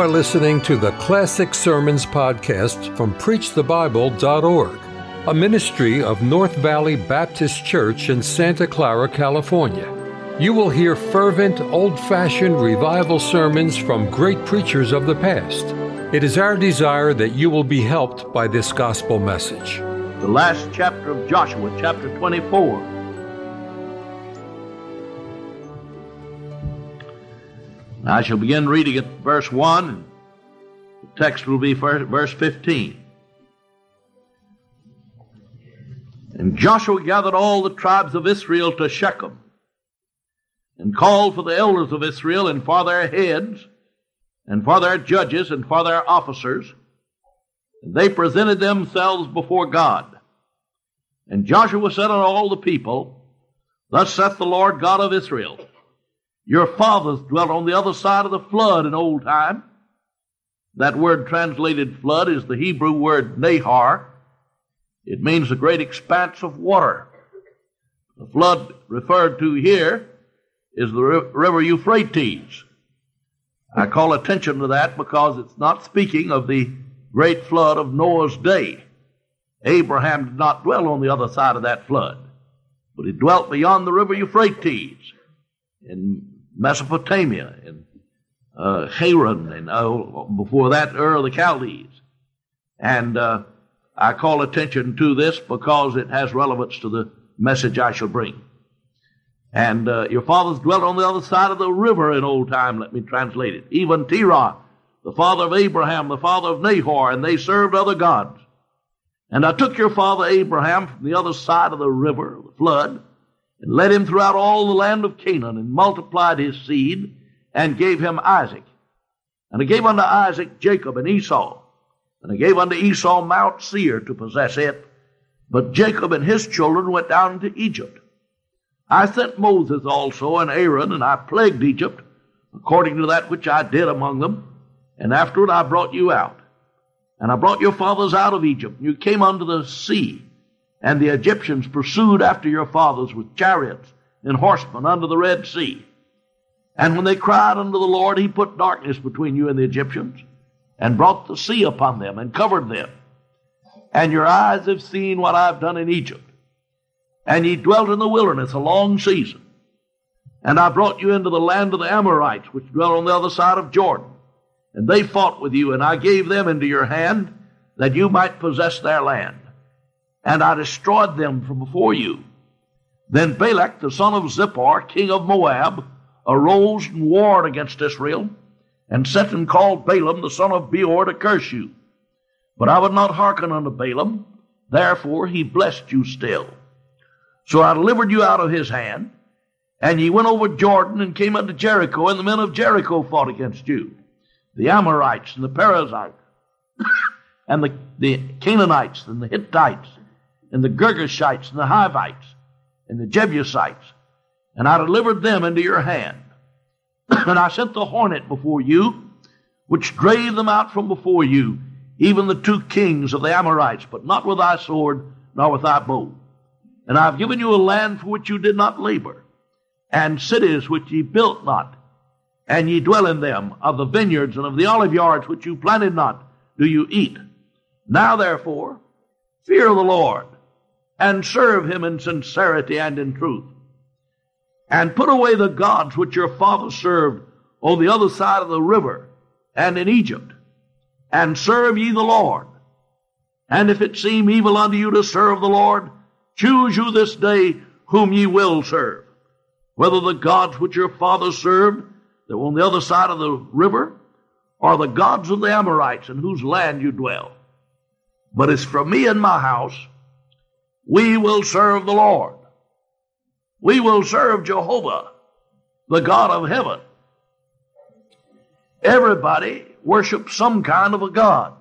are listening to the Classic Sermons podcast from PreachTheBible.org, a ministry of North Valley Baptist Church in Santa Clara, California. You will hear fervent, old fashioned revival sermons from great preachers of the past. It is our desire that you will be helped by this gospel message. The last chapter of Joshua, chapter 24. I shall begin reading at verse 1. and The text will be verse 15. And Joshua gathered all the tribes of Israel to Shechem and called for the elders of Israel and for their heads and for their judges and for their officers. And they presented themselves before God. And Joshua said unto all the people, Thus saith the Lord God of Israel, your fathers dwelt on the other side of the flood in old time. That word translated flood is the Hebrew word nahar. It means a great expanse of water. The flood referred to here is the river Euphrates. I call attention to that because it's not speaking of the great flood of Noah's day. Abraham did not dwell on the other side of that flood, but he dwelt beyond the river Euphrates in Mesopotamia and uh, Haran and uh, before that Ur of the Chaldees. And uh, I call attention to this because it has relevance to the message I shall bring. And uh, your fathers dwelt on the other side of the river in old time, let me translate it. Even Terah, the father of Abraham, the father of Nahor, and they served other gods. And I took your father Abraham from the other side of the river, the flood, and led him throughout all the land of Canaan, and multiplied his seed, and gave him Isaac. And I gave unto Isaac Jacob and Esau, and I gave unto Esau Mount Seir to possess it. But Jacob and his children went down into Egypt. I sent Moses also and Aaron, and I plagued Egypt, according to that which I did among them. And afterward I brought you out. And I brought your fathers out of Egypt, and you came unto the sea and the Egyptians pursued after your fathers with chariots and horsemen under the Red Sea. And when they cried unto the Lord, he put darkness between you and the Egyptians, and brought the sea upon them, and covered them. And your eyes have seen what I've done in Egypt. And ye dwelt in the wilderness a long season. And I brought you into the land of the Amorites, which dwell on the other side of Jordan. And they fought with you, and I gave them into your hand, that you might possess their land and I destroyed them from before you. Then Balak, the son of Zippor, king of Moab, arose and warred against Israel, and sent and called Balaam, the son of Beor, to curse you. But I would not hearken unto Balaam, therefore he blessed you still. So I delivered you out of his hand, and ye went over Jordan and came unto Jericho, and the men of Jericho fought against you, the Amorites and the Perizzites, and the, the Canaanites and the Hittites, and the Girgashites and the Hivites and the Jebusites, and I delivered them into your hand. and I sent the hornet before you, which drave them out from before you, even the two kings of the Amorites, but not with thy sword, nor with thy bow. And I have given you a land for which you did not labor, and cities which ye built not, and ye dwell in them, of the vineyards and of the olive yards which you planted not, do you eat. Now therefore, fear the Lord, and serve him in sincerity and in truth. And put away the gods which your fathers served on the other side of the river and in Egypt, and serve ye the Lord. And if it seem evil unto you to serve the Lord, choose you this day whom ye will serve, whether the gods which your fathers served that were on the other side of the river, or the gods of the Amorites in whose land you dwell. But as for me and my house, we will serve the Lord. We will serve Jehovah, the God of heaven. Everybody worships some kind of a God.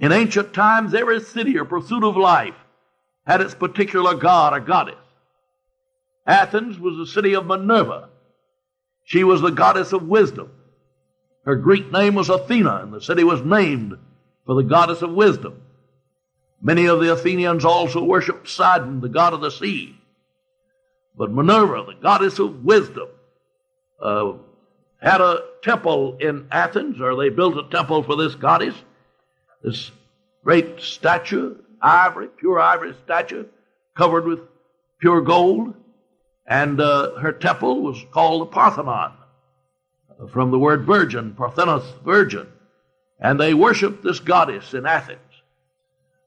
In ancient times, every city or pursuit of life had its particular god or goddess. Athens was the city of Minerva. She was the goddess of wisdom. Her Greek name was Athena, and the city was named for the goddess of wisdom. Many of the Athenians also worshiped Poseidon, the god of the sea. But Minerva, the goddess of wisdom, uh, had a temple in Athens, or they built a temple for this goddess. This great statue, ivory, pure ivory statue, covered with pure gold. And uh, her temple was called the Parthenon, from the word virgin, Parthenos, virgin. And they worshiped this goddess in Athens.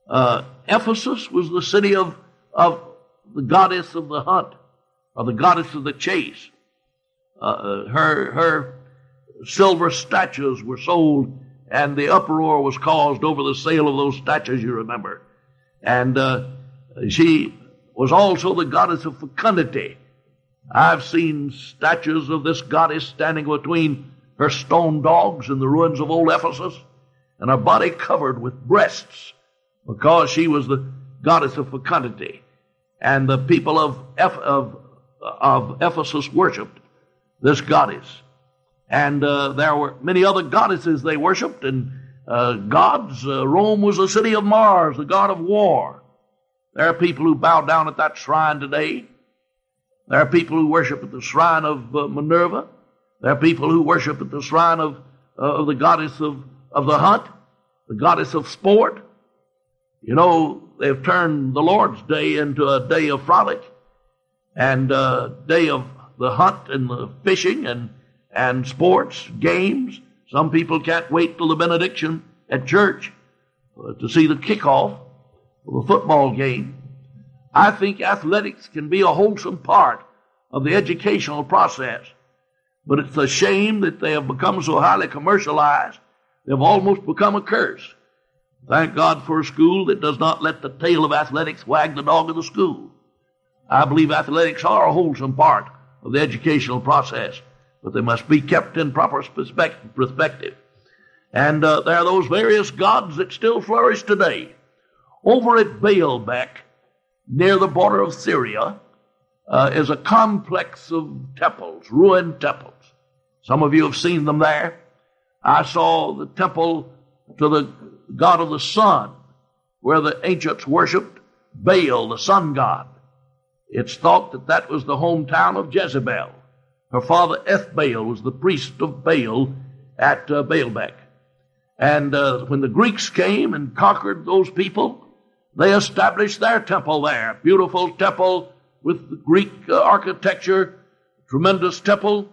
Uh, Ephesus was the city of, of the goddess of the hunt, or the goddess of the chase. Uh, uh, her, her silver statues were sold, and the uproar was caused over the sale of those statues, you remember. And uh, she was also the goddess of fecundity. I've seen statues of this goddess standing between her stone dogs in the ruins of old Ephesus, and her body covered with breasts, because she was the goddess of fecundity. And the people of, Eph- of, of Ephesus worshipped this goddess. And uh, there were many other goddesses they worshipped, and uh, gods. Uh, Rome was the city of Mars, the god of war. There are people who bow down at that shrine today. There are people who worship at the shrine of uh, Minerva. There are people who worship at the shrine of, uh, of the goddess of, of the hunt, the goddess of sport. You know, they've turned the Lord's day into a day of frolic and a day of the hunt and the fishing and, and sports, games. Some people can't wait till the benediction at church uh, to see the kickoff of a football game. I think athletics can be a wholesome part of the educational process, but it's a shame that they have become so highly commercialized, they've almost become a curse. Thank God for a school that does not let the tail of athletics wag the dog of the school. I believe athletics are a wholesome part of the educational process, but they must be kept in proper perspective. And uh, there are those various gods that still flourish today. Over at Baalbek, near the border of Syria, uh, is a complex of temples, ruined temples. Some of you have seen them there. I saw the temple to the god of the sun, where the ancients worshipped Baal, the sun god. It's thought that that was the hometown of Jezebel. Her father Ethbaal was the priest of Baal at uh, Baalbek. And uh, when the Greeks came and conquered those people, they established their temple there. Beautiful temple with Greek uh, architecture, tremendous temple.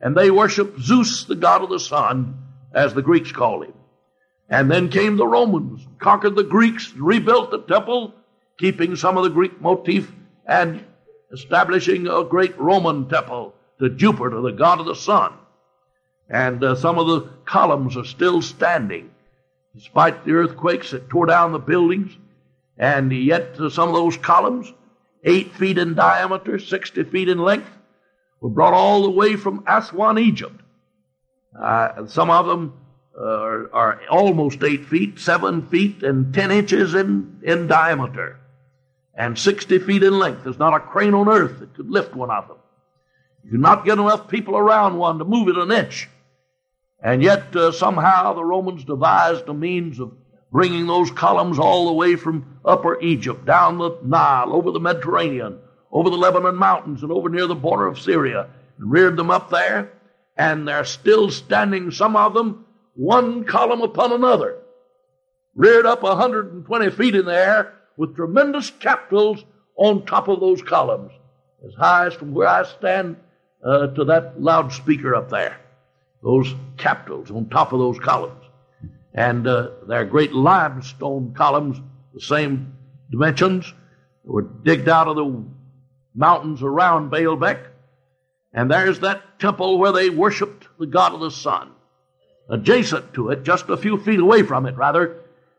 And they worshiped Zeus, the god of the sun, as the Greeks called him. And then came the Romans, conquered the Greeks, rebuilt the temple, keeping some of the Greek motif and establishing a great Roman temple to Jupiter, the god of the sun. And uh, some of the columns are still standing, despite the earthquakes that tore down the buildings. And yet, uh, some of those columns, eight feet in diameter, 60 feet in length, were brought all the way from Aswan, Egypt. Uh, some of them are, are, almost eight feet, seven feet, and ten inches in, in diameter and 60 feet in length. There's not a crane on earth that could lift one of them. You could not get enough people around one to move it an inch. And yet, uh, somehow, the Romans devised a means of bringing those columns all the way from Upper Egypt, down the Nile, over the Mediterranean, over the Lebanon mountains, and over near the border of Syria, and reared them up there. And they're still standing, some of them, one column upon another, reared up 120 feet in the air with tremendous capitals on top of those columns, as high as from where I stand uh, to that loudspeaker up there. Those capitals on top of those columns. And uh, they're great limestone columns, the same dimensions, were digged out of the mountains around Baalbek. And there's that temple where they worshiped the god of the sun. Adjacent to it, just a few feet away from it, rather,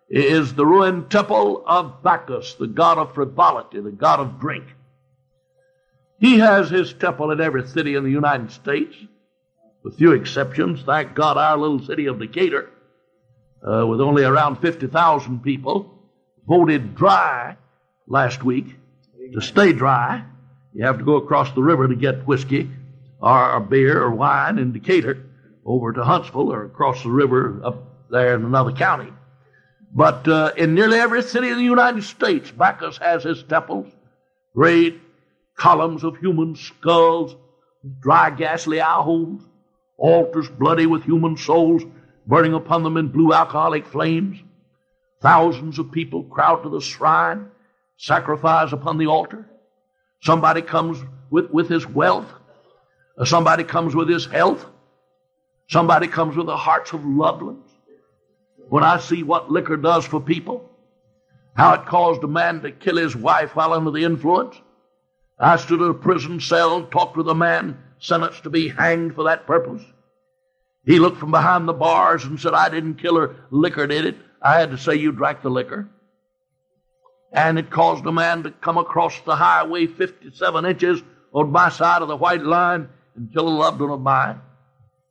is the ruined temple of Bacchus, the god of frivolity, the god of drink. He has his temple in every city in the United States, with few exceptions. Thank God our little city of Decatur, uh, with only around 50,000 people, voted dry last week to stay dry. You have to go across the river to get whiskey or, or beer or wine in Decatur over to Huntsville or across the river up there in another county. But uh, in nearly every city in the United States, Bacchus has his temples, great columns of human skulls, dry ghastly eye holes, altars bloody with human souls burning upon them in blue alcoholic flames. Thousands of people crowd to the shrine, sacrifice upon the altar. Somebody comes with, with his wealth. Somebody comes with his health. Somebody comes with the hearts of loved ones. When I see what liquor does for people, how it caused a man to kill his wife while under the influence. I stood in a prison cell, talked with a man sentenced to be hanged for that purpose. He looked from behind the bars and said, I didn't kill her, liquor did it. I had to say you drank the liquor. And it caused a man to come across the highway 57 inches on my side of the white line and kill a loved one of mine.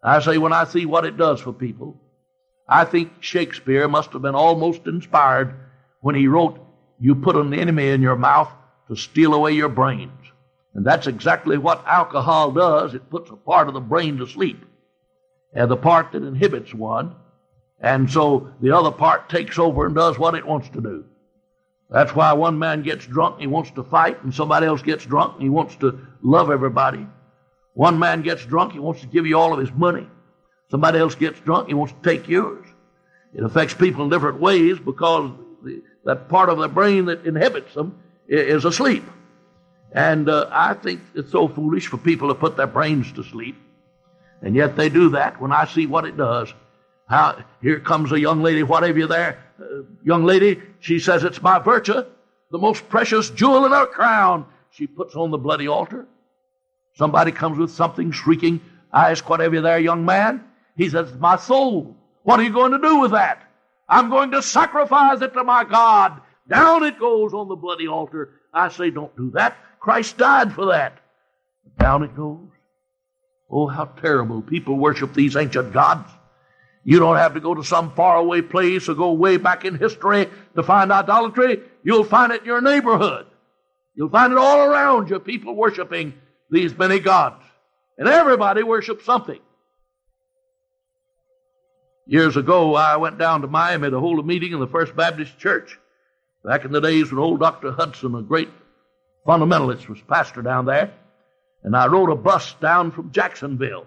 I say, when I see what it does for people, I think Shakespeare must have been almost inspired when he wrote, You put an enemy in your mouth to steal away your brains. And that's exactly what alcohol does. It puts a part of the brain to sleep, and the part that inhibits one. And so the other part takes over and does what it wants to do. That's why one man gets drunk and he wants to fight, and somebody else gets drunk and he wants to love everybody. One man gets drunk, he wants to give you all of his money. Somebody else gets drunk, he wants to take yours. It affects people in different ways because the, that part of the brain that inhibits them is asleep. And uh, I think it's so foolish for people to put their brains to sleep. And yet they do that when I see what it does. How, here comes a young lady, what have you there? Uh, young lady, she says it's my virtue, the most precious jewel in her crown. She puts on the bloody altar. Somebody comes with something shrieking. I ask, what have you there, young man? He says, my soul. What are you going to do with that? I'm going to sacrifice it to my God. Down it goes on the bloody altar. I say, don't do that. Christ died for that. Down it goes. Oh, how terrible. People worship these ancient gods. You don't have to go to some faraway place or go way back in history to find idolatry. You'll find it in your neighborhood. You'll find it all around you, people worshiping these many gods. And everybody worships something. Years ago, I went down to Miami to hold a meeting in the First Baptist Church. Back in the days when old Dr. Hudson, a great fundamentalist, was pastor down there. And I rode a bus down from Jacksonville.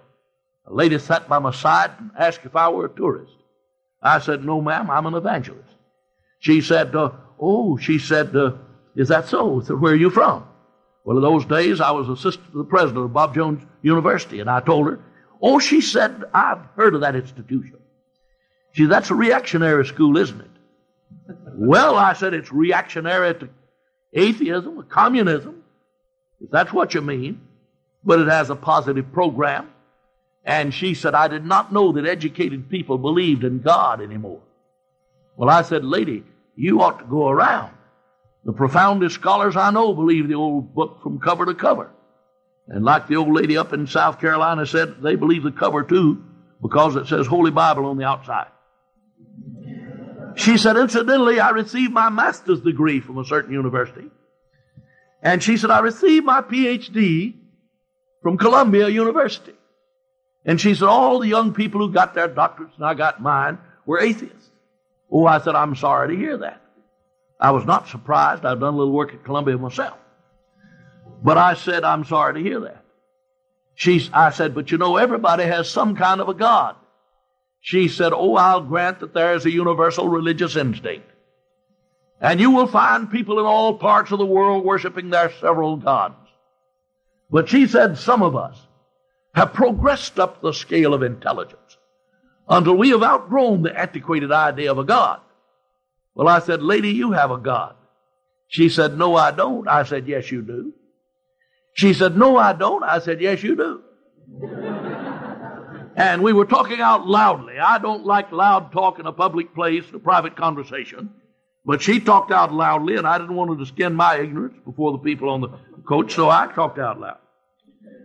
A lady sat by my side and asked if I were a tourist. I said, No, ma'am, I'm an evangelist. She said, uh, Oh, she said, uh, Is that so? I said, Where are you from? Well, in those days, I was assistant to the president of Bob Jones University, and I told her, Oh, she said, I've heard of that institution. She said, That's a reactionary school, isn't it? well, I said, It's reactionary to atheism, communism, if that's what you mean, but it has a positive program. And she said, I did not know that educated people believed in God anymore. Well, I said, Lady, you ought to go around. The profoundest scholars I know believe the old book from cover to cover. And like the old lady up in South Carolina said, they believe the cover too because it says Holy Bible on the outside. She said, incidentally, I received my master's degree from a certain university. And she said, I received my PhD from Columbia University. And she said, all the young people who got their doctorates and I got mine were atheists. Oh, I said, I'm sorry to hear that. I was not surprised. I've done a little work at Columbia myself. But I said, I'm sorry to hear that. She, I said, but you know, everybody has some kind of a God. She said, Oh, I'll grant that there is a universal religious instinct. And you will find people in all parts of the world worshiping their several gods. But she said, Some of us have progressed up the scale of intelligence until we have outgrown the antiquated idea of a God. Well, I said, Lady, you have a God. She said, No, I don't. I said, Yes, you do. She said, No, I don't. I said, Yes, you do. and we were talking out loudly. I don't like loud talk in a public place, a private conversation. But she talked out loudly, and I didn't want her to skin my ignorance before the people on the coach, so I talked out loud.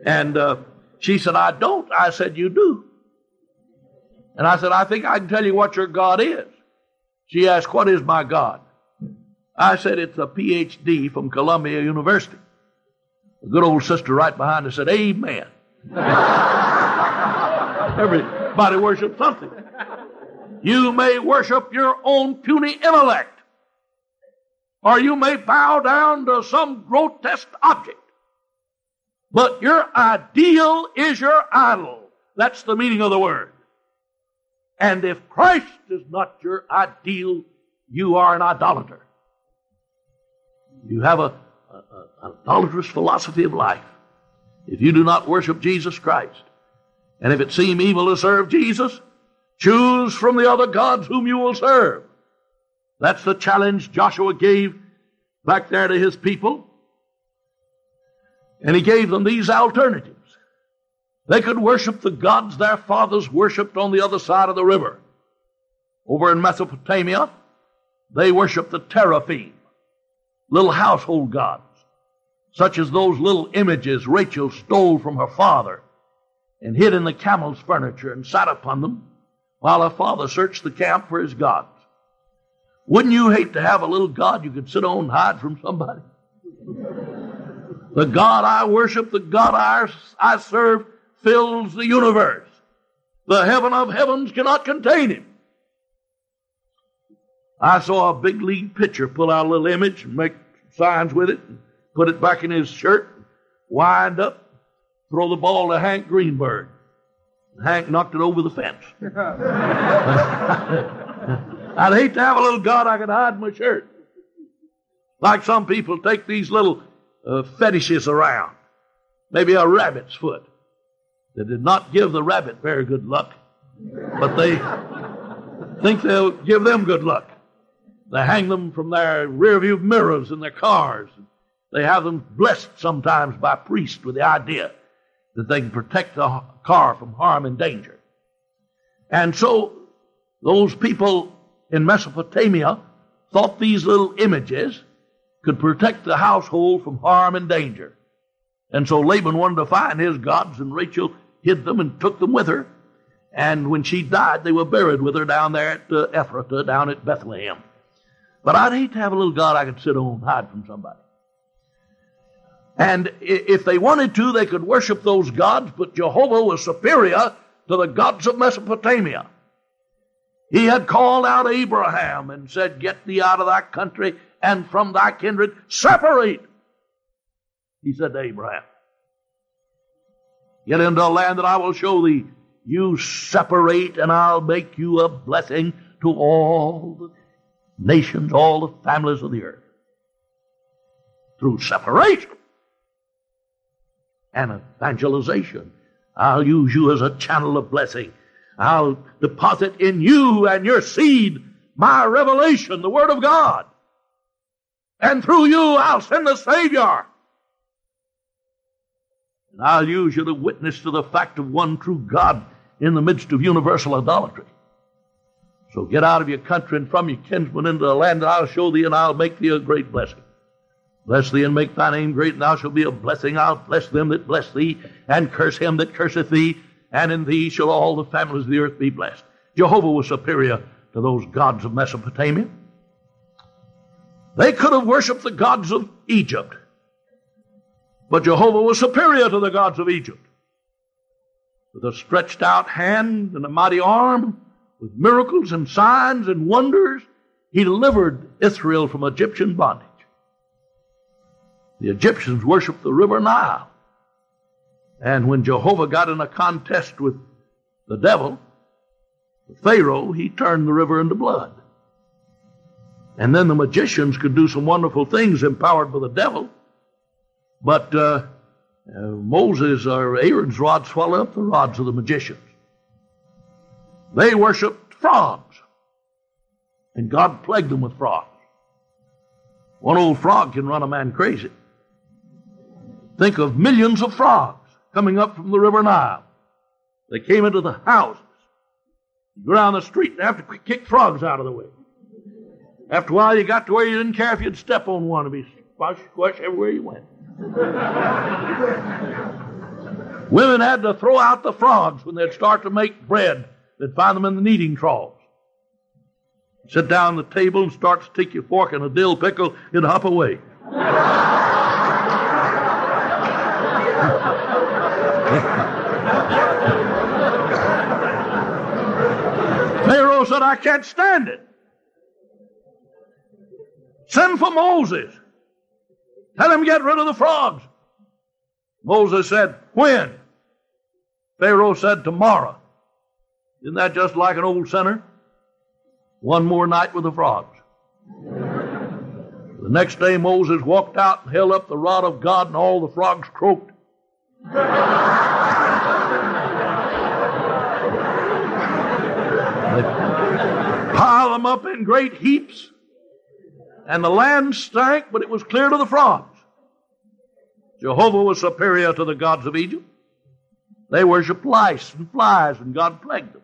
And uh, she said, I don't. I said, You do. And I said, I think I can tell you what your God is. She asked, What is my God? I said, It's a PhD from Columbia University. A good old sister right behind us said, Amen. Everybody worships something. You may worship your own puny intellect, or you may bow down to some grotesque object. But your ideal is your idol. That's the meaning of the word. And if Christ is not your ideal, you are an idolater. You have a, a, a, an idolatrous philosophy of life. If you do not worship Jesus Christ, and if it seem evil to serve Jesus, choose from the other gods whom you will serve. That's the challenge Joshua gave back there to his people. And he gave them these alternatives. They could worship the gods their fathers worshiped on the other side of the river. Over in Mesopotamia, they worshiped the teraphim, little household gods, such as those little images Rachel stole from her father and hid in the camel's furniture and sat upon them while her father searched the camp for his gods. Wouldn't you hate to have a little God you could sit on and hide from somebody? the God I worship, the God I, I serve, fills the universe. The heaven of heavens cannot contain him. I saw a big league pitcher pull out a little image and make signs with it, and put it back in his shirt, wind up, throw the ball to Hank Greenberg. Hank knocked it over the fence. I'd hate to have a little God I could hide in my shirt. Like some people take these little uh, fetishes around. Maybe a rabbit's foot. They did not give the rabbit very good luck, but they think they'll give them good luck. They hang them from their rearview mirrors in their cars. They have them blessed sometimes by priests with the idea that they can protect the car from harm and danger. And so those people in Mesopotamia thought these little images could protect the household from harm and danger. And so Laban wanted to find his gods, and Rachel hid them and took them with her. And when she died, they were buried with her down there at uh, down at Bethlehem. But I'd hate to have a little God I could sit on and hide from somebody. And if they wanted to, they could worship those gods, but Jehovah was superior to the gods of Mesopotamia. He had called out Abraham and said, Get thee out of thy country and from thy kindred, separate. He said to Abraham, Get into a land that I will show thee. You separate, and I'll make you a blessing to all the nations, all the families of the earth. Through separation and evangelization, I'll use you as a channel of blessing. I'll deposit in you and your seed my revelation, the Word of God. And through you, I'll send the Savior. And I'll use you to witness to the fact of one true God in the midst of universal idolatry. So get out of your country and from your kinsmen into the land that I'll show thee, and I'll make thee a great blessing. Bless thee and make thy name great, and thou shalt be a blessing. I'll bless them that bless thee, and curse him that curseth thee, and in thee shall all the families of the earth be blessed. Jehovah was superior to those gods of Mesopotamia. They could have worshiped the gods of Egypt. But Jehovah was superior to the gods of Egypt. With a stretched out hand and a mighty arm, with miracles and signs and wonders, he delivered Israel from Egyptian bondage. The Egyptians worshiped the river Nile. And when Jehovah got in a contest with the devil, the Pharaoh, he turned the river into blood. And then the magicians could do some wonderful things empowered by the devil. But uh, uh, Moses or Aaron's rod swallowed up the rods of the magicians. They worshiped frogs. And God plagued them with frogs. One old frog can run a man crazy. Think of millions of frogs coming up from the River Nile. They came into the houses. You go down the street and have to kick frogs out of the way. After a while, you got to where you didn't care if you'd step on one. It'd be squash, squash everywhere you went. Women had to throw out the frogs when they'd start to make bread. They'd find them in the kneading troughs. Sit down at the table and start to stick your fork in a dill pickle, it'd hop away. Pharaoh said, I can't stand it. Send for Moses. Tell him get rid of the frogs. Moses said, When? Pharaoh said, Tomorrow. Isn't that just like an old sinner? One more night with the frogs. The next day Moses walked out and held up the rod of God, and all the frogs croaked. They piled them up in great heaps, and the land stank, but it was clear to the frogs. Jehovah was superior to the gods of Egypt. They worshiped lice and flies, and God plagued them.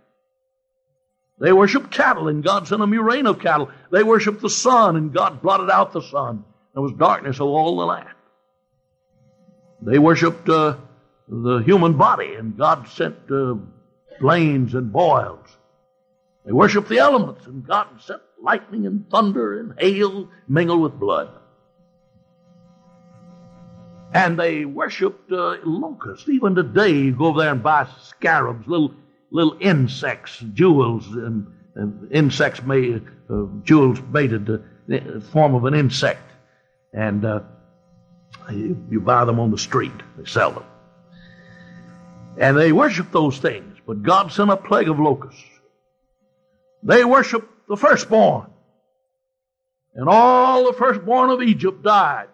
They worshiped cattle, and God sent them murrain of cattle. They worshiped the sun, and God blotted out the sun. There was darkness over all the land. They worshiped uh, the human body, and God sent uh, blains and boils. They worshiped the elements, and God sent lightning and thunder and hail mingled with blood. And they worshiped uh, locusts. Even today, you go over there and buy scarabs, little little insects, jewels, and, and insects made uh, jewels made in the form of an insect, and uh, you, you buy them on the street. They sell them, and they worship those things. But God sent a plague of locusts. They worshiped the firstborn. And all the firstborn of Egypt died.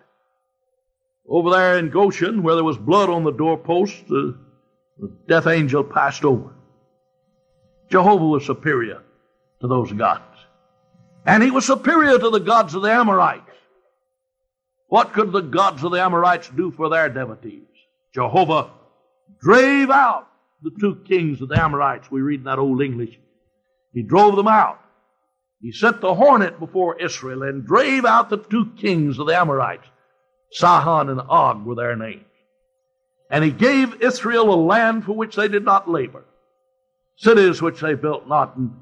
Over there in Goshen, where there was blood on the doorpost, the, death angel passed over. Jehovah was superior to those gods. And he was superior to the gods of the Amorites. What could the gods of the Amorites do for their devotees? Jehovah drave out the two kings of the Amorites. We read in that old English he drove them out. He sent the hornet before Israel and drave out the two kings of the Amorites. Sihon and Og were their names. And he gave Israel a land for which they did not labor, cities which they built not, and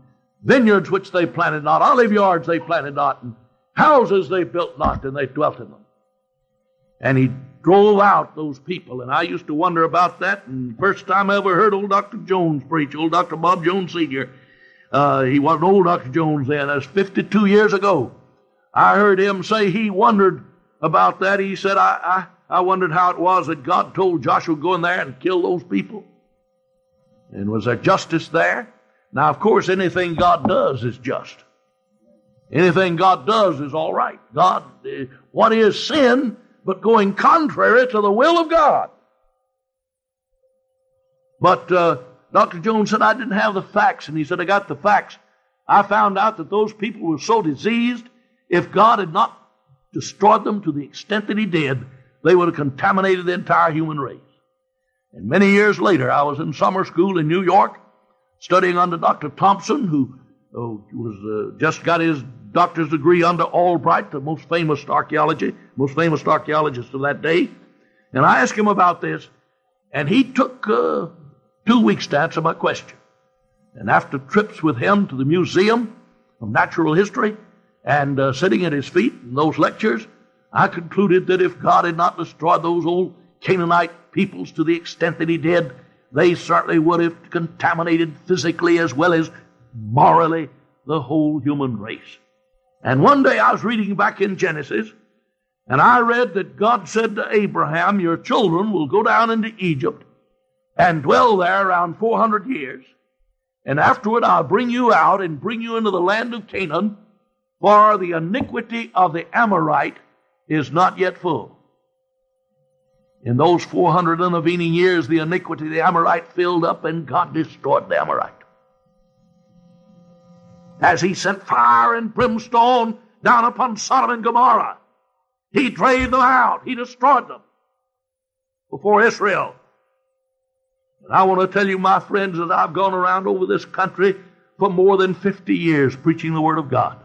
vineyards which they planted not, olive yards they planted not, and houses they built not, and they dwelt in them. And he drove out those people. And I used to wonder about that. And first time I ever heard old Dr. Jones preach, old Dr. Bob Jones Sr., uh, he wasn't old Dr. Jones then. That's 52 years ago. I heard him say he wondered about that. He said, I, I, I wondered how it was that God told Joshua go in there and kill those people. And was there justice there? Now, of course, anything God does is just. Anything God does is all right. God, uh, what is sin but going contrary to the will of God? But uh, Dr. Jones said, I didn't have the facts. And he said, I got the facts. I found out that those people were so diseased, if God had not destroyed them to the extent that He did, they would have contaminated the entire human race. And many years later, I was in summer school in New York, studying under Dr. Thompson, who oh, was uh, just got his doctor's degree under Albright, the most famous archaeology, most famous archaeologist of that day. And I asked him about this, and he took uh, two weeks to answer my question. And after trips with him to the Museum of Natural History and uh, sitting at his feet in those lectures, I concluded that if God had not destroyed those old Canaanite peoples to the extent that he did, they certainly would have contaminated physically as well as morally the whole human race. And one day I was reading back in Genesis, and I read that God said to Abraham, Your children will go down into Egypt and dwell there around 400 years. And afterward I'll bring you out and bring you into the land of Canaan, for the iniquity of the Amorite is not yet full. In those 400 intervening years, the iniquity of the Amorite filled up and God destroyed the Amorite. As he sent fire and brimstone down upon Sodom and Gomorrah, he drave them out. He destroyed them before Israel. And I want to tell you, my friends, that I've gone around over this country for more than 50 years preaching the Word of God.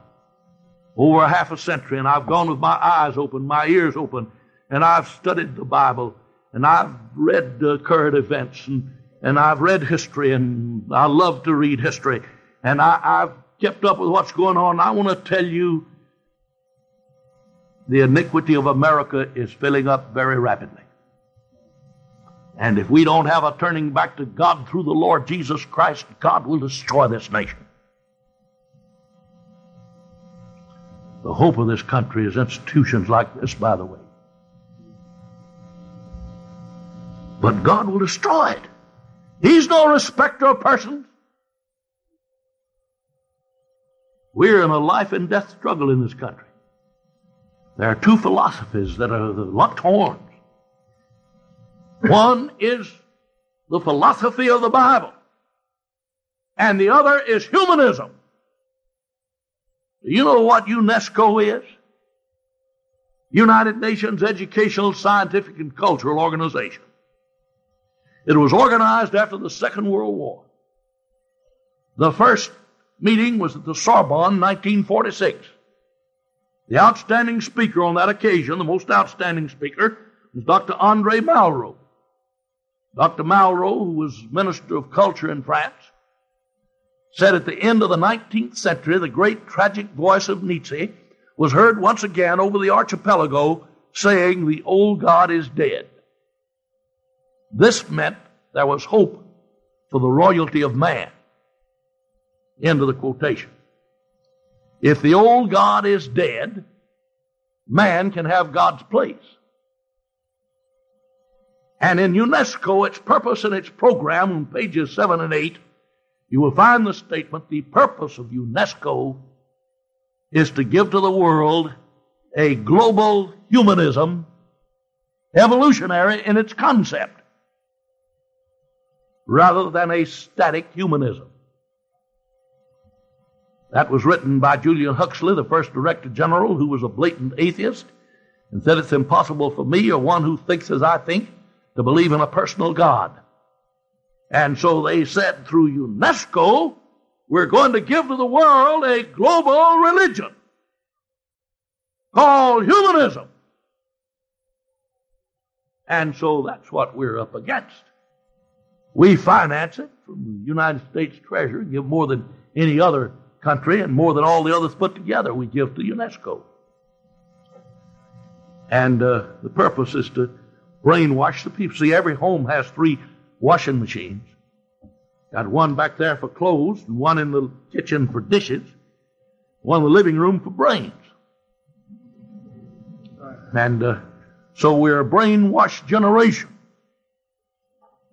Over a half a century, and I've gone with my eyes open, my ears open, and I've studied the Bible, and I've read uh, current events, and, and I've read history, and I love to read history, and I, I've kept up with what's going on. I want to tell you the iniquity of America is filling up very rapidly. And if we don't have a turning back to God through the Lord Jesus Christ, God will destroy this nation. The hope of this country is institutions like this, by the way. But God will destroy it. He's no respecter of persons. We're in a life and death struggle in this country. There are two philosophies that are locked horns. One is the philosophy of the Bible, and the other is humanism. Do you know what UNESCO is? United Nations Educational, Scientific, and Cultural Organization. It was organized after the Second World War. The first meeting was at the Sorbonne, 1946. The outstanding speaker on that occasion, the most outstanding speaker, was Dr. Andre Malraux. Dr. Malraux, who was Minister of Culture in France, said at the end of the 19th century, the great tragic voice of Nietzsche was heard once again over the archipelago saying, The old God is dead. This meant there was hope for the royalty of man. End of the quotation. If the old God is dead, man can have God's place. And in UNESCO, its purpose and its program on pages 7 and 8, you will find the statement the purpose of UNESCO is to give to the world a global humanism, evolutionary in its concept, rather than a static humanism. That was written by Julian Huxley, the first Director General, who was a blatant atheist, and said it's impossible for me, or one who thinks as I think, to believe in a personal God. And so they said through UNESCO, we're going to give to the world a global religion called humanism. And so that's what we're up against. We finance it from the United States Treasury, give more than any other country and more than all the others put together, we give to UNESCO. And uh, the purpose is to brainwash the people. See, every home has three washing machines. Got one back there for clothes, and one in the kitchen for dishes, one in the living room for brains. And uh, so we're a brainwashed generation.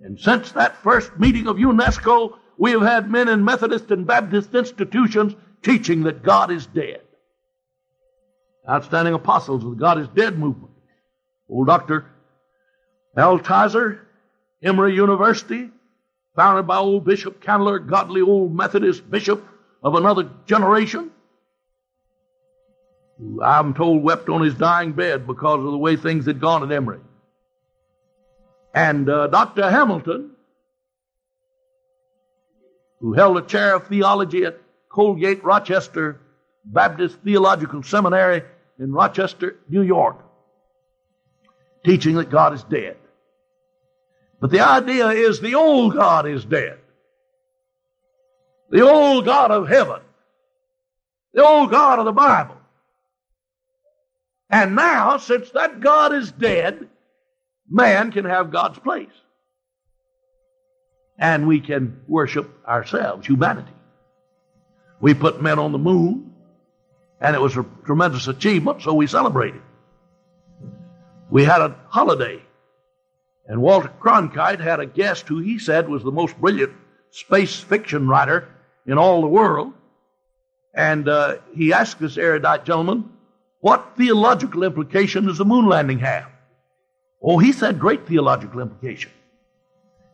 And since that first meeting of UNESCO, we have had men in Methodist and Baptist institutions teaching that God is dead. Outstanding apostles of the God is dead movement. Old Dr. Altizer, Emory University, founded by old Bishop Candler, godly old Methodist bishop of another generation, who I'm told wept on his dying bed because of the way things had gone at Emory. And uh, Dr. Hamilton, who held a chair of theology at Colgate Rochester Baptist Theological Seminary in Rochester, New York, teaching that God is dead. But the idea is the old God is dead. The old God of heaven. The old God of the Bible. And now, since that God is dead, man can have God's place and we can worship ourselves, humanity. We put men on the moon, and it was a tremendous achievement, so we celebrated. We had a holiday, and Walter Cronkite had a guest who he said was the most brilliant space fiction writer in all the world. And uh, he asked this erudite gentleman, What theological implication does the moon landing have? Oh, he said great theological implication.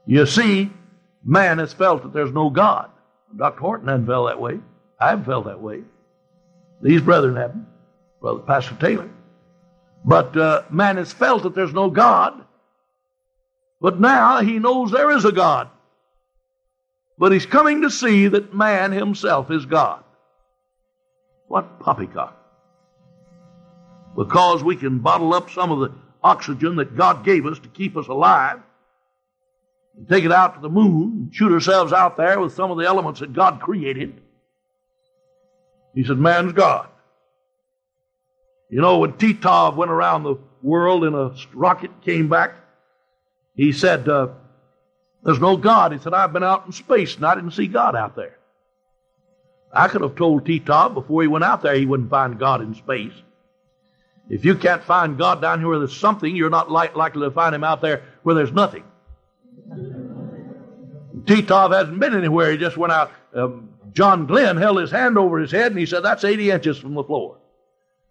You see, man has felt that there's no God. Dr. Horton hasn't felt that way. I haven't felt that way. These brethren haven't. Brother Pastor Taylor. But uh, man has felt that there's no God. But now he knows there is a God. But he's coming to see that man himself is God. What poppycock. Because we can bottle up some of the oxygen that God gave us to keep us alive and take it out to the moon and shoot ourselves out there with some of the elements that God created. He said, Man's God. You know, when Titov went around the world in a rocket, came back, he said, uh, There's no God. He said, I've been out in space and I didn't see God out there. I could have told Titov before he went out there he wouldn't find God in space. If you can't find God down here where there's something, you're not likely to find him out there where there's nothing. Titov hasn't been anywhere. He just went out. Um, John Glenn held his hand over his head and he said, That's 80 inches from the floor.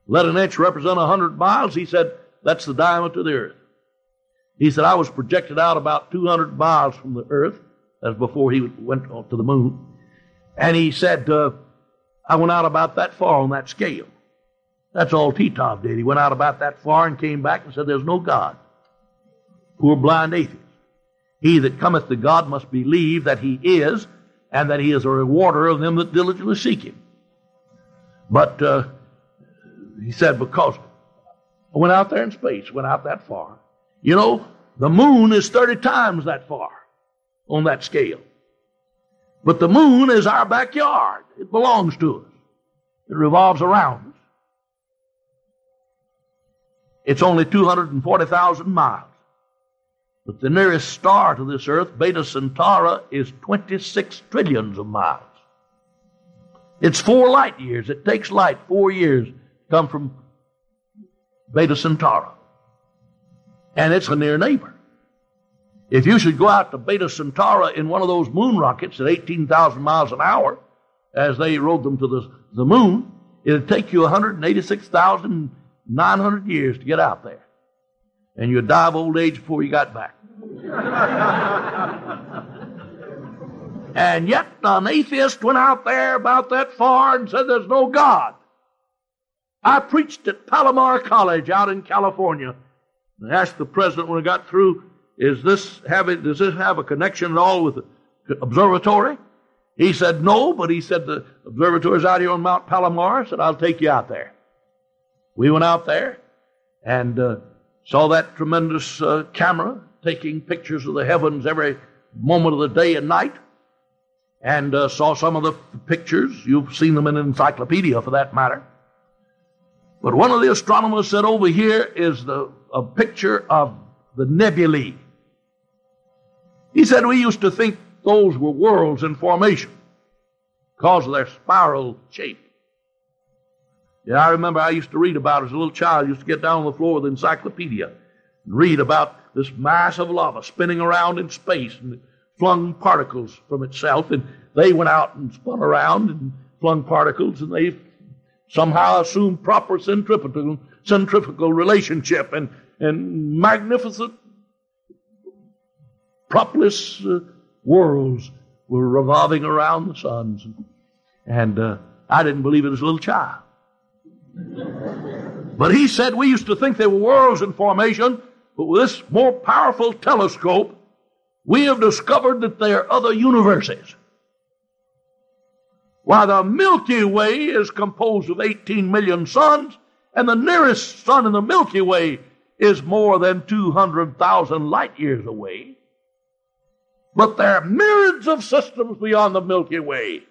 Let an inch represent 100 miles. He said, That's the diameter of the earth. He said, I was projected out about 200 miles from the earth. That's before he went to the moon. And he said, uh, I went out about that far on that scale. That's all Titov did. He went out about that far and came back and said, There's no God. Poor blind atheist. He that cometh to God must believe that he is, and that he is a rewarder of them that diligently seek him. But uh, he said, because I went out there in space, went out that far. You know, the moon is 30 times that far on that scale. But the moon is our backyard. It belongs to us. It revolves around us. It's only 240,000 miles. But the nearest star to this earth, Beta Centauri, is 26 trillions of miles. It's four light years. It takes light four years to come from Beta Centauri. And it's a near neighbor. If you should go out to Beta Centauri in one of those moon rockets at 18,000 miles an hour, as they rode them to the, the moon, it'd take you 186,900 years to get out there. And you'd die of old age before you got back. and yet an atheist went out there about that far and said there's no God. I preached at Palomar College out in California. I asked the president when I got through, is this have a, does this have a connection at all with the observatory? He said no, but he said the observatory's out here on Mount Palomar. I said I'll take you out there. We went out there and uh, saw that tremendous uh, camera taking pictures of the heavens every moment of the day and night, and uh, saw some of the pictures. You've seen them in an encyclopedia, for that matter. But one of the astronomers said over here is the, a picture of the nebulae. He said we used to think those were worlds in formation because of their spiral shape. Yeah, I remember I used to read about it as a little child. I used to get down on the floor with the encyclopedia and read about this mass of lava spinning around in space and flung particles from itself. And they went out and spun around and flung particles, and they somehow assumed proper centrifugal, centrifugal relationship and, and magnificent propolis uh, worlds were revolving around the suns. And uh, I didn't believe it as a little child. But he said we used to think there were worlds in formation, but with this more powerful telescope, we have discovered that there are other universes. While the Milky Way is composed of 18 million suns, and the nearest sun in the Milky Way is more than 200,000 light years away. But there are myriads of systems beyond the Milky Way.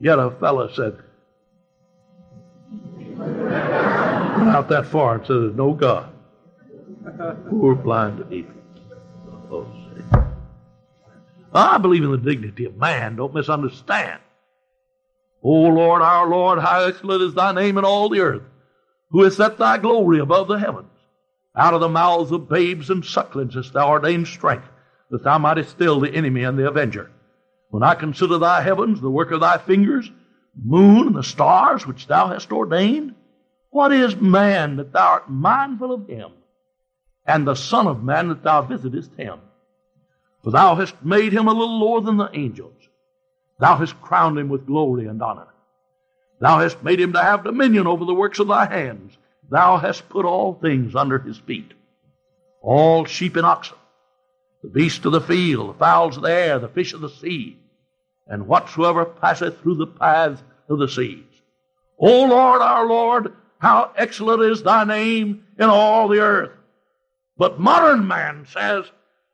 Yet a fellow said, out that far and said, There's no God. Poor blind people. Oh, I believe in the dignity of man. Don't misunderstand. O Lord, our Lord, how excellent is thy name in all the earth, who has set thy glory above the heavens. Out of the mouths of babes and sucklings hast thou ordained strength, that thou mightest still the enemy and the avenger. When I consider thy heavens, the work of thy fingers, moon and the stars which thou hast ordained, what is man that thou art mindful of him? and the Son of Man that thou visitest him. For thou hast made him a little lower than the angels. Thou hast crowned him with glory and honor. Thou hast made him to have dominion over the works of thy hands. Thou hast put all things under his feet. All sheep and oxen, the beasts of the field, the fowls of the air, the fish of the sea, and whatsoever passeth through the paths of the seas. O Lord, our Lord, how excellent is thy name in all the earth. But modern man says,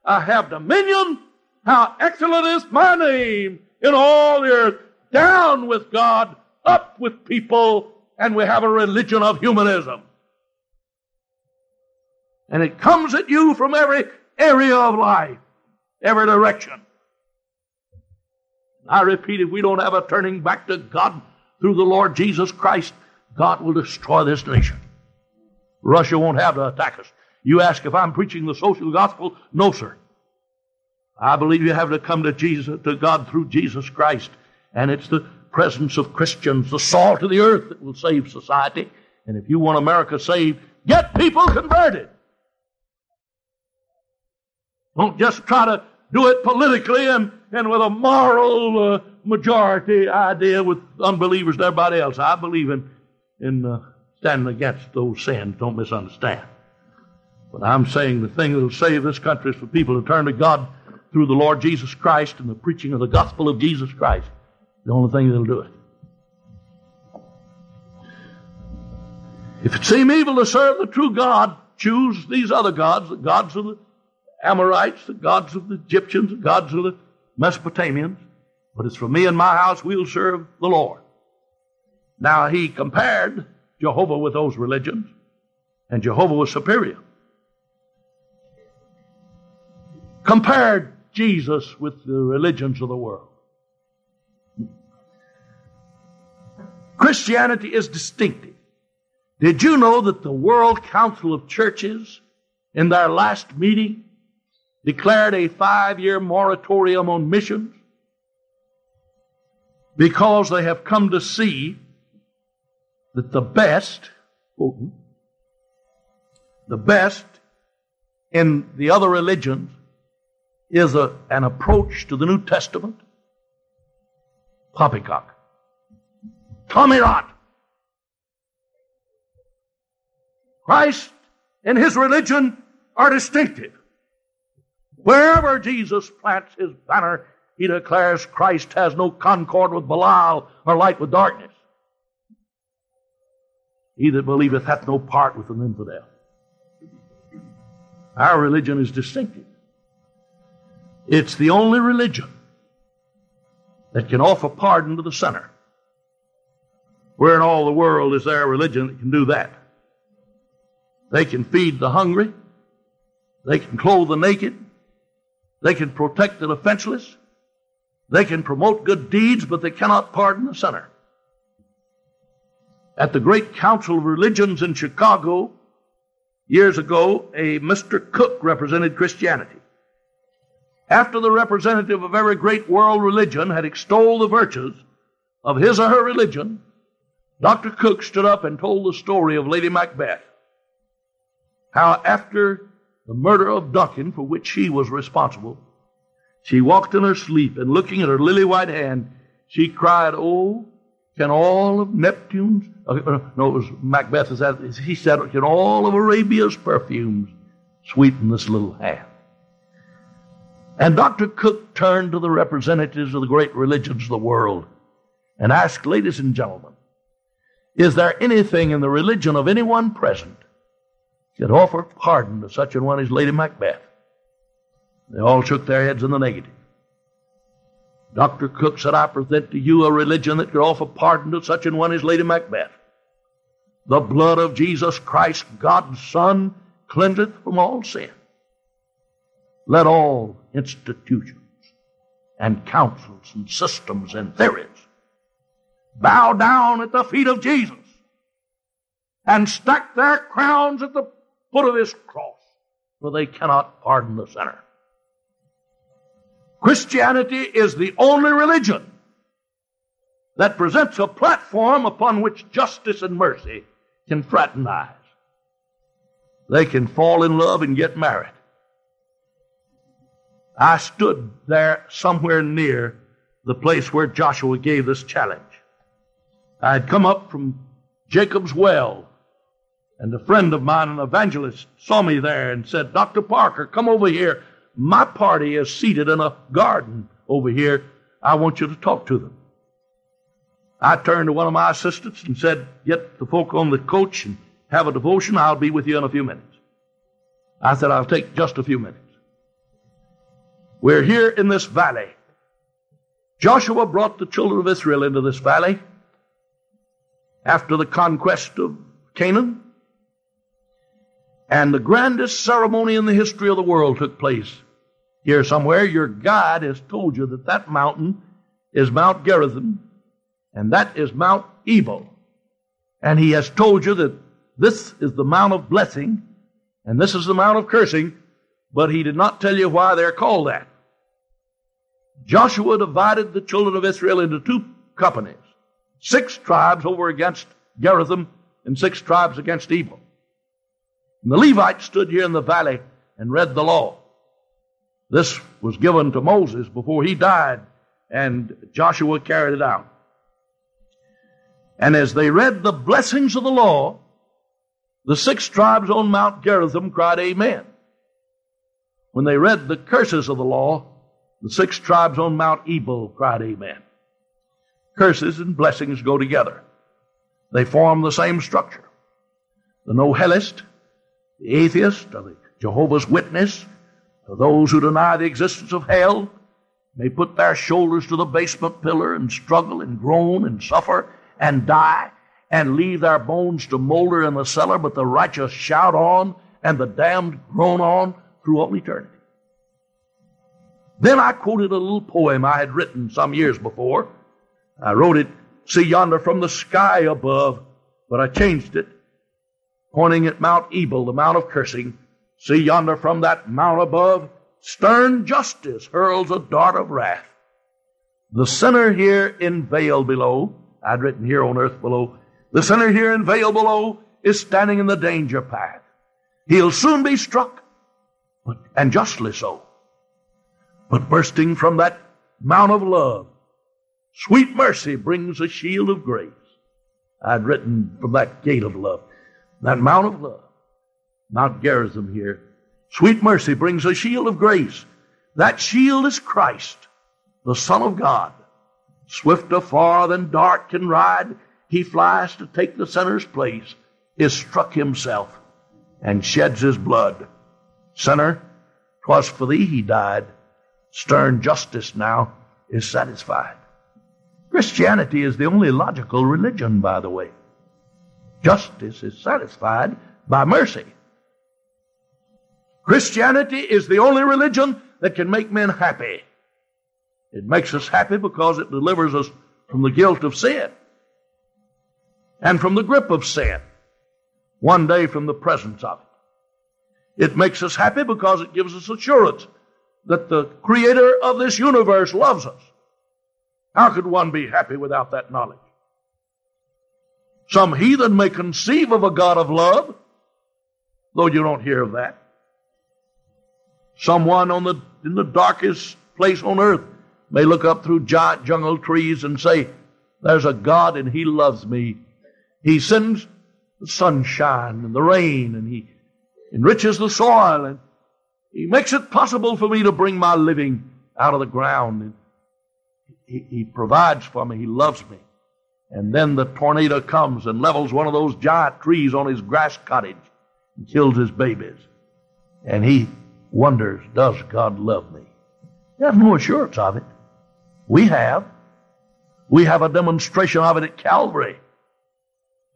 I have dominion. How excellent is my name in all the earth. Down with God, up with people, and we have a religion of humanism. And it comes at you from every area of life, every direction. I repeat, if we don't have a turning back to God through the Lord Jesus Christ, God will destroy this nation. Russia won't have to attack us. You ask if I'm preaching the social gospel? No, sir. I believe you have to come to Jesus, to God through Jesus Christ. And it's the presence of Christians, the salt of the earth that will save society. And if you want America saved, get people converted. Don't just try to do it politically and, and with a moral uh, majority idea with unbelievers and everybody else. I believe in, in uh, standing against those sins. Don't misunderstand. But I'm saying the thing that will save this country is for people to turn to God through the Lord Jesus Christ and the preaching of the gospel of Jesus Christ. The only thing that'll do it. If it seem evil to serve the true God, choose these other gods, the gods of the Amorites, the gods of the Egyptians, the gods of the Mesopotamians. But it's for me and my house, we'll serve the Lord. Now, he compared Jehovah with those religions, and Jehovah was superior. Compared Jesus with the religions of the world. Christianity is distinctive. Did you know that the World Council of Churches, in their last meeting, declared a five year moratorium on missions? Because they have come to see that the best, the best in the other religions is a, an approach to the New Testament. Poppycock. Tommy Rot. Christ and his religion are distinctive. Wherever Jesus plants his banner, he declares Christ has no concord with Belial or light with darkness. He that believeth hath no part with an infidel. Our religion is distinctive. It's the only religion that can offer pardon to the sinner. Where in all the world is there a religion that can do that? They can feed the hungry. They can clothe the naked. They can protect the defenseless. They can promote good deeds, but they cannot pardon the sinner. At the great Council of Religions in Chicago years ago, a Mr. Cook represented Christianity. After the representative of every great world religion had extolled the virtues of his or her religion, Dr. Cook stood up and told the story of Lady Macbeth. How after the murder of Duncan, for which she was responsible, she walked in her sleep and looking at her lily white hand, she cried, Oh, can all of Neptune's, uh, uh no, it was Macbeth, he said, can all of Arabia's perfumes sweeten this little hand? And Dr. Cook turned to the representatives of the great religions of the world and asked, ladies and gentlemen, is there anything in the religion of anyone present that offer pardon to such an one as Lady Macbeth? They all shook their heads in the negative. Dr. Cook said, I present to you a religion that could offer pardon to such an one as Lady Macbeth. The blood of Jesus Christ, God's Son, cleanseth from all sin. Let all institutions and councils and systems and theories bow down at the feet of Jesus and stack their crowns at the foot of his cross, for they cannot pardon the sinner. Christianity is the only religion that presents a platform upon which justice and mercy can fraternize. They can fall in love and get married. I stood there somewhere near the place where Joshua gave this challenge. I had come up from Jacob's Well, and a friend of mine, an evangelist, saw me there and said, Dr. Parker, come over here. My party is seated in a garden over here. I want you to talk to them. I turned to one of my assistants and said, Get the folk on the coach and have a devotion. I'll be with you in a few minutes. I said, I'll take just a few minutes. We're here in this valley. Joshua brought the children of Israel into this valley after the conquest of Canaan. And the grandest ceremony in the history of the world took place here somewhere. Your guide has told you that that mountain is Mount Gerizim, and that is Mount Ebal. And he has told you that this is the Mount of blessing, and this is the Mount of cursing, but he did not tell you why they're called that. Joshua divided the children of Israel into two companies. Six tribes over against Gerizim and six tribes against Ebal. And the Levites stood here in the valley and read the law. This was given to Moses before he died, and Joshua carried it out. And as they read the blessings of the law, the six tribes on Mount Gerizim cried, Amen. When they read the curses of the law, the six tribes on Mount Ebal cried, Amen. Curses and blessings go together. They form the same structure. The no-helist, the atheist, or the Jehovah's Witness, or those who deny the existence of hell, may put their shoulders to the basement pillar and struggle and groan and suffer and die and leave their bones to molder in the cellar, but the righteous shout on and the damned groan on through all eternity. Then I quoted a little poem I had written some years before. I wrote it, See yonder from the sky above, but I changed it, pointing at Mount Ebal, the Mount of Cursing. See yonder from that mount above, stern justice hurls a dart of wrath. The sinner here in vale below, I'd written here on earth below, the sinner here in vale below is standing in the danger path. He'll soon be struck, but, and justly so. But bursting from that mount of love, sweet mercy brings a shield of grace. I'd written from that gate of love, that mount of love, Mount Gerizim here. Sweet mercy brings a shield of grace. That shield is Christ, the Son of God. Swifter far than dart can ride, he flies to take the sinner's place, is struck himself, and sheds his blood. Sinner, 'twas for thee he died. Stern justice now is satisfied. Christianity is the only logical religion, by the way. Justice is satisfied by mercy. Christianity is the only religion that can make men happy. It makes us happy because it delivers us from the guilt of sin and from the grip of sin, one day from the presence of it. It makes us happy because it gives us assurance that the creator of this universe loves us. How could one be happy without that knowledge? Some heathen may conceive of a God of love, though you don't hear of that. Someone on the, in the darkest place on earth may look up through giant jungle trees and say, There's a God and He loves me. He sends the sunshine and the rain and He enriches the soil and He makes it possible for me to bring my living out of the ground. And he, he provides for me. He loves me. And then the tornado comes and levels one of those giant trees on his grass cottage and kills his babies. And he wonders, does God love me? He has no assurance of it. We have. We have a demonstration of it at Calvary.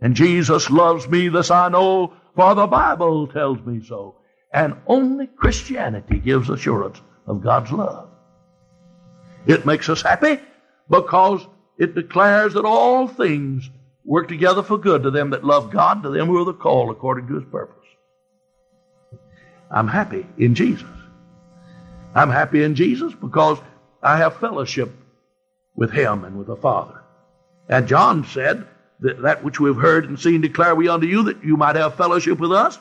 And Jesus loves me, this I know, for the Bible tells me so. And only Christianity gives assurance of God's love. It makes us happy because it declares that all things work together for good to them that love God, to them who are the called according to his purpose. I'm happy in Jesus. I'm happy in Jesus because I have fellowship with him and with the Father. And John said that, which we've heard and seen declare we unto you that you might have fellowship with us.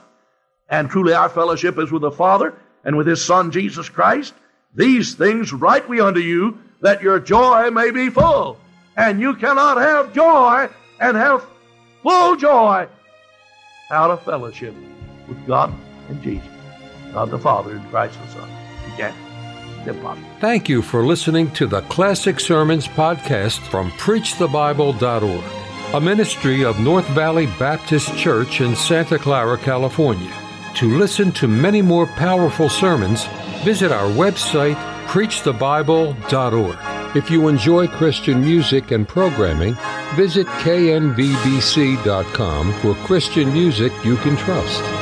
And truly our fellowship is with the Father and with his Son Jesus Christ. These things write we unto you that your joy may be full. And you cannot have joy and have full joy out of fellowship with God and Jesus. God the Father and Christ the Son. Can't. Thank you for listening to the Classic Sermons podcast from PreachTheBible.org, a ministry of North Valley Baptist Church in Santa Clara, California. To listen to many more powerful sermons, visit our website, PreachTheBible.org. If you enjoy Christian music and programming, visit knvbc.com for Christian music you can trust.